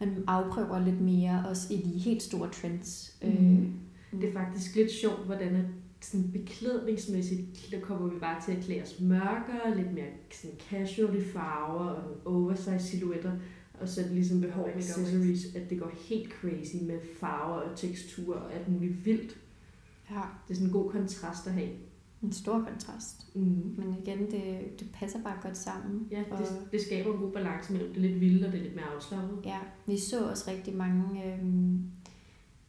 man afprøver lidt mere også i de helt store trends. Mhm. Øh, Det er faktisk lidt sjovt, hvordan sådan beklædningsmæssigt, der kommer vi bare til at klæde os mørkere, lidt mere sådan casual i farver og oversize silhuetter, og så er det ligesom behov Makeup, accessories, at det går helt crazy med farver og tekstur og alt muligt vildt. ja, Det er sådan en god kontrast at have. en stor kontrast. Mm. Men igen, det, det passer bare godt sammen. Ja, Og- det, det skaber en god balance mellem det lidt vilde og det lidt mere afslappet. Ja, vi så også rigtig mange øhm,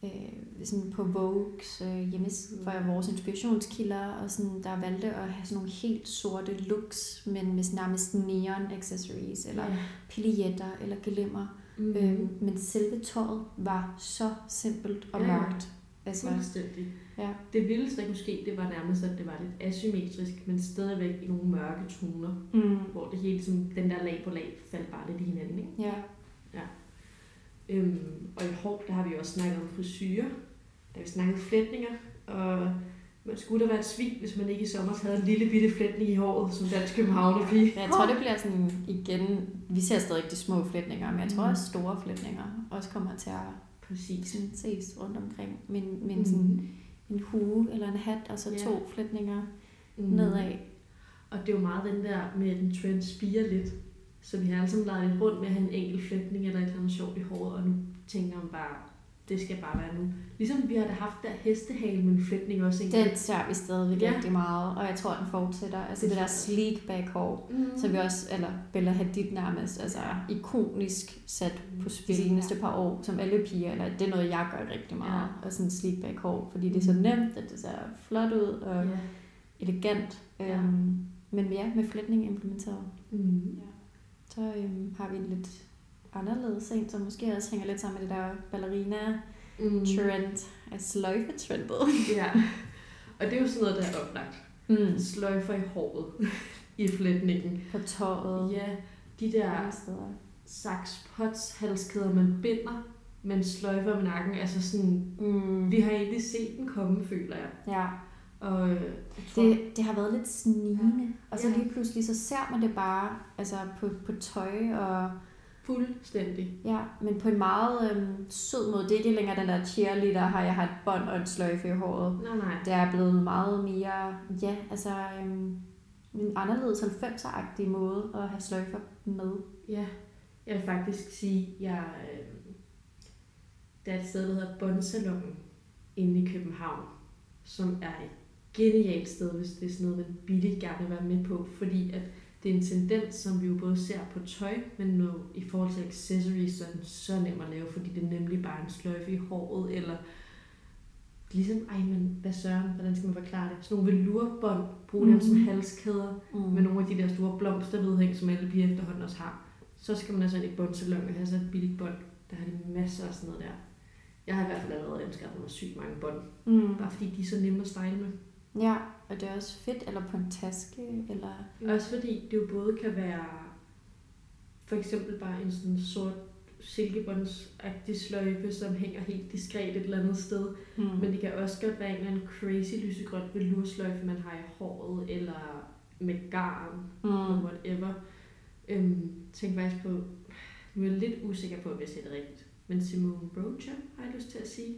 øh, sådan på Vogues øh, hjemmeside for vores inspirationskilder, og sådan, der valgte at have sådan nogle helt sorte looks, men med nærmest neon accessories, eller ja. pilietter, eller glimmer. Mm. Mm. Øhm, men selve tøjet var så simpelt og Ja, ja. mørkt. Altså, Fuldstændig. ja. Det vildeste, der kunne ske, det var nærmest, at det var lidt asymmetrisk, men stadigvæk i nogle mørke toner, Mm. hvor det hele, som den der lag på lag, faldt bare lidt i hinanden. Ikke? Ja, Øhm, og i hår, der har vi også snakket om frisyrer. Der har vi snakket flætninger, og man skulle da være et svin, hvis man ikke i sommer havde en lille bitte flætning i håret, som dansk københavnerpige. Jeg tror, det bliver sådan igen, vi ser stadig de små flætninger, men jeg tror Mm. også store flætninger også kommer til at Præcis. sådan ses rundt omkring. Men, men Mm. sådan en hue eller en hat, og så Ja. to flætninger Mm. nedad. Og det er jo meget den der med, at den trend spiger lidt. Så vi har alle sammen leget lidt rundt med at have en enkelt flætning eller et eller andet sjovt i håret, og nu tænker man bare, det skal bare være nu. Ligesom vi har da haft der hestehale med en flætning også en Den ser vi stadigvæk Ja. ja. rigtig meget, og jeg tror, den fortsætter. Altså Det det, der sleek back hår, Mm. så vi også, eller Bella Hadid nærmest, altså ikonisk sat på spil de næste par år, som alle piger, eller det er noget, jeg gør rigtig meget, Ja. og sådan sleek back hår, fordi det er så nemt, at det ser flot ud og Ja. elegant. Ja. Øhm, men ja, med flætning implementeret. Mm. Så øhm, har vi en lidt anderledes en, som måske også hænger lidt sammen med det der ballerina Mm. af sløjfetrendet. [LAUGHS] Ja. Og det er jo sådan noget, der er oplagt. Mm. Sløjfer i håret [LAUGHS] i flætningen. På tøjet. Ja, de der saks pots halskæder, man binder, men sløjfer med nakken. Altså sådan, Mm. vi har egentlig set den komme, føler jeg. Ja, Og øh, tror, det, det har været lidt snigende. Og så Ja. lige pludselig, så ser man det bare altså på, på tøj og fuldstændig. ja, men på en meget øhm, sød måde. Det er ikke længere den der cheerleader, har jeg har et bånd og en sløjfe i håret. Nej, nej. Det er blevet meget mere, ja, altså øhm, en anderledes 90'er-agtig måde at have sløjfer med. Ja, jeg vil faktisk sige, jeg, øh, der er et sted, der hedder Bondsalongen inde i København, som er et genialt sted, hvis det er sådan noget, man billigt gerne vil være med på, fordi at det er en tendens, som vi jo både ser på tøj, men nu, i forhold til accessories, så er den så nem at lave, fordi det er nemlig bare en sløjfe i håret, eller ligesom, ej, men hvad søren, hvordan skal man forklare det? Sådan nogle velurbånd, brug dem mm. som halskæder, mm. med nogle af de der store blomstervedhæng, som alle piger efterhånden også har. Så skal man altså ind i bundsalon og have så et billigt bånd. Der har de masser af sådan noget der. Jeg har i hvert fald allerede anskaffet mig sygt mange bånd. Mm. Bare fordi de er så nemme at style med. Ja, og det er også fedt, eller på en taske, eller... Også fordi det jo både kan være for eksempel bare en sådan sort silkebåndsagtig sløjfe, som hænger helt diskret et eller andet sted. Mm. Men det kan også godt være en eller anden crazy lysegrønt velursløjfe, man har i håret, eller med garn, mm. eller whatever. Øhm, tænk faktisk på, nu er jeg lidt usikker på, hvis det rigtigt, men Simone Rocha har jeg lyst til at sige.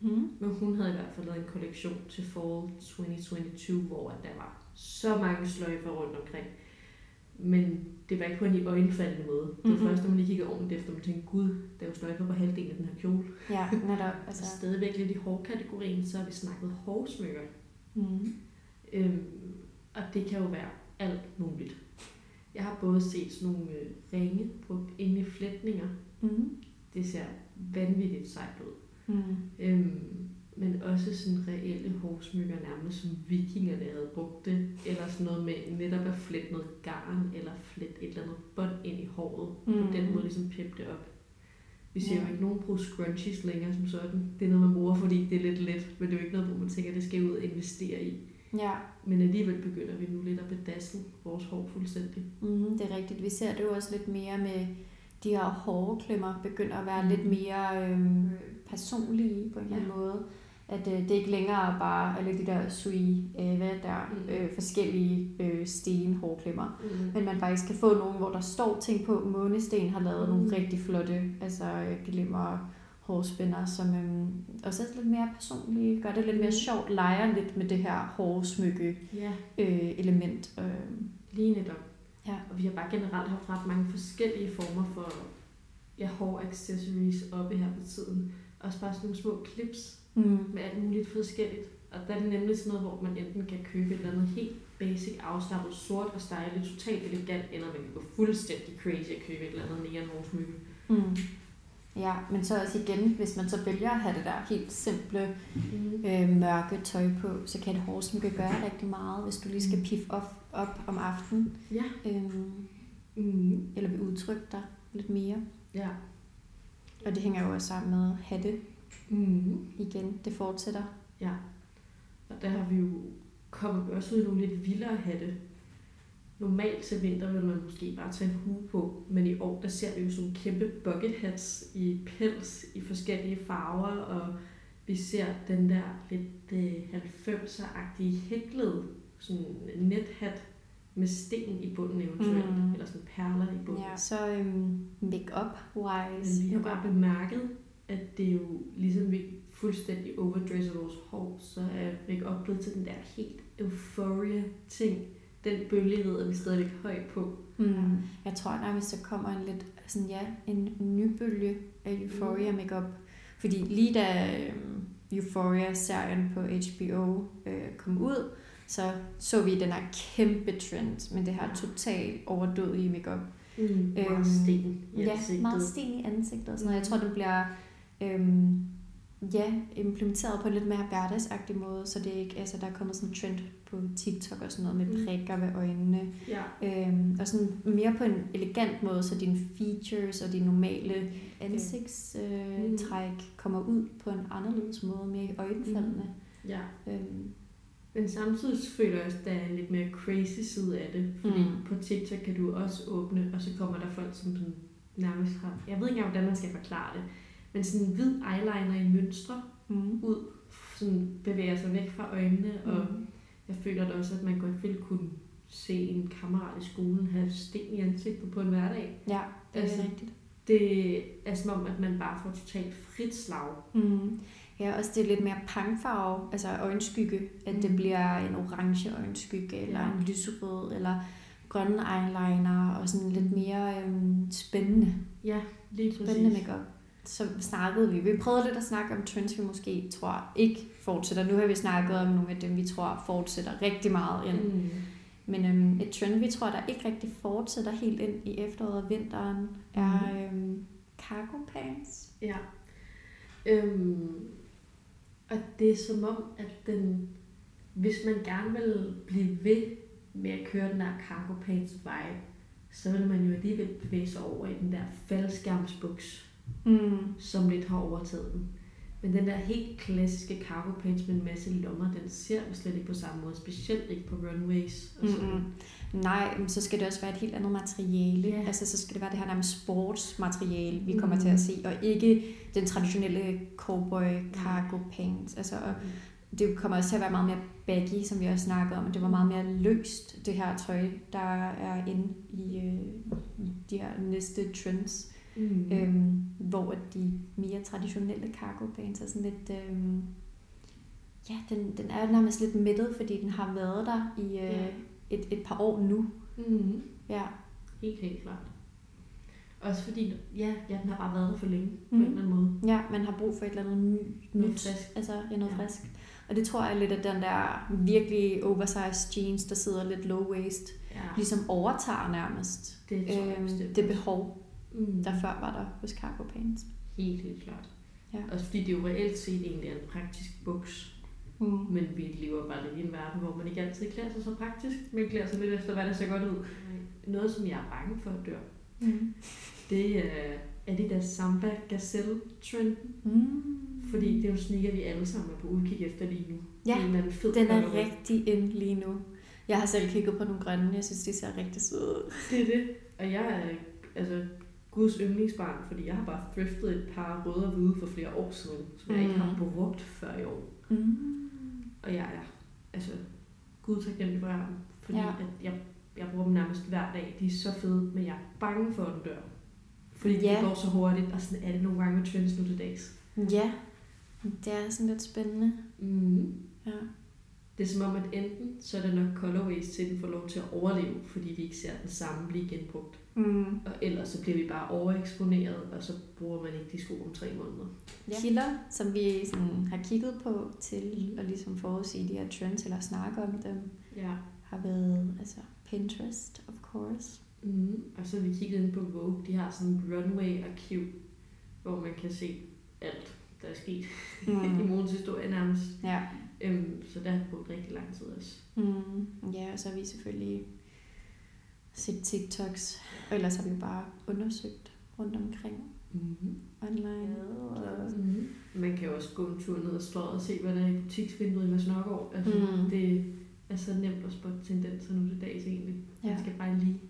Mm. Men hun havde i hvert fald lavet en kollektion til Fall 2022, hvor der var så mange sløjfer rundt omkring. Men det var ikke på en i øjenfaldende måde. Det var mm-hmm. først, når man lige kiggede ordentligt efter, man tænkte, gud, der er jo sløjfer på halvdelen af den her kjole. Ja, netop. [LAUGHS] Altså. stadigvæk lidt i hårkategorien, så har vi snakket hårsmykker. Mm. Øhm, og det kan jo være alt muligt. Jeg har både set sådan nogle øh, ringe brugt inde i flætninger. Mm. Det ser vanvittigt sejt ud. Mm. Øhm, men også sådan reelle hårsmykker, nærmest som vikingerne havde brugt det, eller sådan noget med netop at flette noget garn, eller flette et eller andet bånd ind i håret, mm. på den måde ligesom peppe det op. Vi ser ja. jo ikke nogen bruge scrunchies længere som sådan. Det er noget, man bruger, fordi det er lidt let, men det er jo ikke noget, hvor man tænker, at det skal ud og investere i. Ja. Men alligevel begynder vi nu lidt at bedassle vores hår fuldstændig. Mm, det er rigtigt. Vi ser det jo også lidt mere med de her hårde klemmer, begynder at være mm. lidt mere øhm, personlige på en eller anden ja. måde at øh, det ikke længere bare alle de der sui, øh, hvad der, mm. øh, forskellige øh, sten hårklemmer, mm. men man faktisk kan få nogle, hvor der står ting på. Månesten har lavet mm. nogle rigtig flotte, altså øh, glimmer hårspænder, som øh, også er lidt mere personlige, gør det lidt mere mm. sjovt, leger lidt med det her hårsmykke yeah. øh, element. Øh. Lige netop. Ja. Og vi har bare generelt haft ret mange forskellige former for ja, hår accessories oppe her på tiden. Også bare sådan nogle små clips, mm. med alt muligt forskelligt. Og der er det nemlig sådan noget, hvor man enten kan købe et eller andet helt basic, afslappet, sort og stylet, totalt elegant, eller man kan gå fuldstændig crazy og købe et eller andet neon hårsmykke. Mm. Ja, men så også igen, hvis man så vælger at have det der helt simple, mm. øh, mørke tøj på, så kan et hårsmykke gøre rigtig meget, hvis du lige skal mm. piffe op, op om aftenen. Ja. Øhm, mm. Eller vil udtrykke dig lidt mere. Ja. Og det hænger jo også sammen med hatte. Mm. Igen, det fortsætter. Ja. Og der har vi jo kommet også ud i nogle lidt vildere hatte. Normalt til vinter vil man måske bare tage en hue på, men i år der ser vi jo sådan kæmpe bucket hats i pels i forskellige farver, og vi ser den der lidt øh, 90'er-agtige hæklede sådan nethat med sten i bunden eventuelt, mm. eller sådan perler i bunden. Ja, så øhm, make-up wise. Men vi har bare bemærket, at det er jo ligesom vi fuldstændig overdresser vores hår, så er make-up blevet til den der helt euphoria ting. Den bølge rider vi stadigvæk højt på. Mm. Jeg tror nærmest, der kommer en lidt, sådan ja, en ny bølge af euphoria mm. makeup. Fordi lige da um, Euphoria-serien på HBO øh, kom ud, så så vi den her kæmpe trend med det her totalt overdødige makeup. Mm, meget øhm, sten i ansigtet. Ja, meget sten i ansigtet. Og sådan noget. Jeg tror, det bliver øhm, ja, implementeret på en lidt mere hverdagsagtig måde, så det er ikke, altså der er kommet sådan en trend på TikTok og sådan noget med mm. prikker ved øjnene. Ja. Øhm, og sådan mere på en elegant måde, så dine features og de normale ansigtstræk mm. kommer ud på en anderledes måde, mere i øjenfaldende. Mm. Ja. Øhm, men samtidig føler jeg også, at der er en lidt mere crazy side af det. Fordi mm. på TikTok kan du også åbne, og så kommer der folk, som sådan nærmest har... Jeg ved ikke engang, hvordan man skal forklare det men sådan en hvid eyeliner i mønstre mm. ud, sådan bevæger sig væk fra øjnene, mm. og jeg føler da også, at man godt ville kunne se en kammerat i skolen have sten i ansigtet på en hverdag. Ja, det er altså, rigtigt. Det er som om, at man bare får totalt frit slag. Mm. Ja, også det er lidt mere pangfarve, altså øjenskygge, at det Mm. bliver en orange øjenskygge, eller en lyserød, eller grønne eyeliner, og sådan lidt mere øhm, spændende, Ja, lige præcis. spændende makeup. Så snakkede vi, vi prøvede lidt at snakke om trends, vi måske tror ikke fortsætter. Nu har vi snakket om nogle af dem, vi tror fortsætter rigtig meget ind. Mm. Men øhm, et trend, vi tror, der ikke rigtig fortsætter helt ind i efteråret og vinteren, er Mhm. øhm, cargo pants. Ja. Øhm, og det er som om, at den, hvis man gerne vil blive ved med at køre den der cargo pants vibe, så vil man jo alligevel bevæge sig over i den der faldskærmsbuks, Mm. som lidt har overtaget den. Men den der helt klassiske cargo pants med en masse lommer, den ser vi slet ikke på samme måde, specielt ikke på runways. Og sådan. Mm-mm. Nej, så skal det også være et helt andet materiale. Ja. Altså, så skal det være det her nærmest sportsmateriale, vi kommer Mm. til at se, og ikke den traditionelle cowboy cargo pants. Altså, og Mm. det kommer også til at være meget mere baggy, som vi også snakkede om. Det var meget mere løst, det her tøj, der er inde i, øh, de her næste trends. Mm. Mm. Øhm, hvor at de mere traditionelle cargo pants er sådan lidt... Øhm, ja, den, den er nærmest lidt mættet, fordi den har været der i øh, Ja. Et, et par år nu. Mm. Ja. Helt, helt klart. Også fordi, ja, ja, den har bare været der for længe, på Mm. en eller anden måde. ja, man har brug for et eller andet ny, Noget nyt. frisk. Altså ja, noget Ja. frisk. Og det tror jeg lidt, at den der virkelig oversized jeans, der sidder lidt low waist, Ja, ligesom overtager nærmest det tror jeg bestemt. det behov, mm. der før var der hos cargo pants. Helt, helt klart. Ja. Også fordi det jo reelt set egentlig er en praktisk buks. Mm. Men vi lever bare lidt i en verden, hvor man ikke altid klæder sig så praktisk. Man klæder sig lidt efter, hvad der ser godt ud. Noget, som jeg er bange for dør, Mm. det er Adidas Samba Gazelle trend. Mm. Fordi det er jo sneaker, vi alle sammen er på udkig efter lige nu. Ja, En eller fed Den er colorway. rigtig ind lige nu. Jeg har selv kigget på nogle grønne, jeg synes, de ser rigtig søde ud. Det er det. Og jeg er altså Guds yndlingsbarn, fordi jeg har bare thriftet et par røde og hvide for flere år siden, som jeg ikke har Mm. brugt før i år. Mm. Og jeg er altså Gud taknemmelig for dem, fordi Ja. at jeg, jeg bruger dem nærmest hver dag. De er så fede, men jeg er bange for, at den dør. Fordi Ja. det går så hurtigt, og sådan er det nogle gange med trends nu til dags. Ja, det er sådan lidt spændende. Mm. Ja. Det er som om, at enten så er det nok colorways til, at den får lov til at overleve, fordi vi ikke ser den samme blive genbrugt. Mm. Og ellers så bliver vi bare overeksponeret, og så bruger man ikke de sko om tre måneder. Ja. Kilder, som vi sådan har kigget på til at ligesom forudsige de her trends eller snakke om dem, Ja. har været altså Pinterest, of course. Mm. Og så har vi kigget ind på Vogue. De har sådan en runway-arkiv, hvor man kan se alt, der er sket mm. [LAUGHS] i morgens historie nærmest. Ja. Øhm, så der har brugt rigtig lang tid også. Mm. Ja, og så har vi selvfølgelig set TikToks, og ellers har vi jo bare undersøgt rundt omkring Mm-hmm. online. Og... Mm-hmm. Man kan jo også gå en tur ned og strøget og se, hvad der er i butiksvinduet i Mads Nørgaard. Altså, Mm. Det er så nemt at spotte tendenser nu til dags egentlig. Man Ja. skal bare lige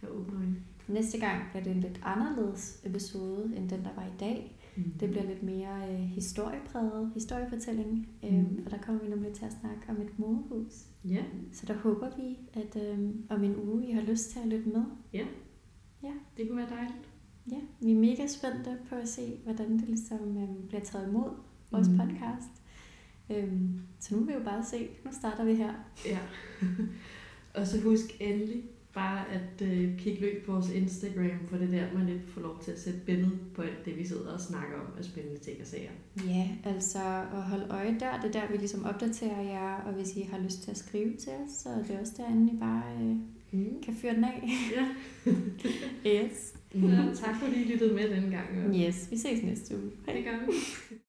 have åbne øjne. Næste gang bliver det en lidt anderledes episode, end den, der var i dag. Mm. Det bliver lidt mere øh, historiepræget, historiefortælling, øh, Mhm. for der kommer vi nemlig til at snakke om et modehus. Ja, Så der håber vi, at øh, om en uge I har lyst til at lytte med. det kunne være dejligt. Ja, vi er mega spændte på at se, hvordan det ligesom øh, bliver taget imod, vores Mhm. podcast. Øhm, så nu vil vi jo bare se. Nu starter vi her. Ja. [LAUGHS] og så husk endelig bare at øh, kigge løb på vores Instagram, for det er der, man lidt får lov til at sætte billede på alt det, vi sidder og snakker om af spændende ting og sager. Ja, altså at holde øje der. Det er der, vi ligesom opdaterer jer, og hvis I har lyst til at skrive til os, så er det også derinde, I bare øh, Mm. kan fyre den af. Ja. [LAUGHS] Yes. Mm. Tak fordi I lyttede med denne gang. og Yes, vi ses næste uge. Hej. Det gør vi.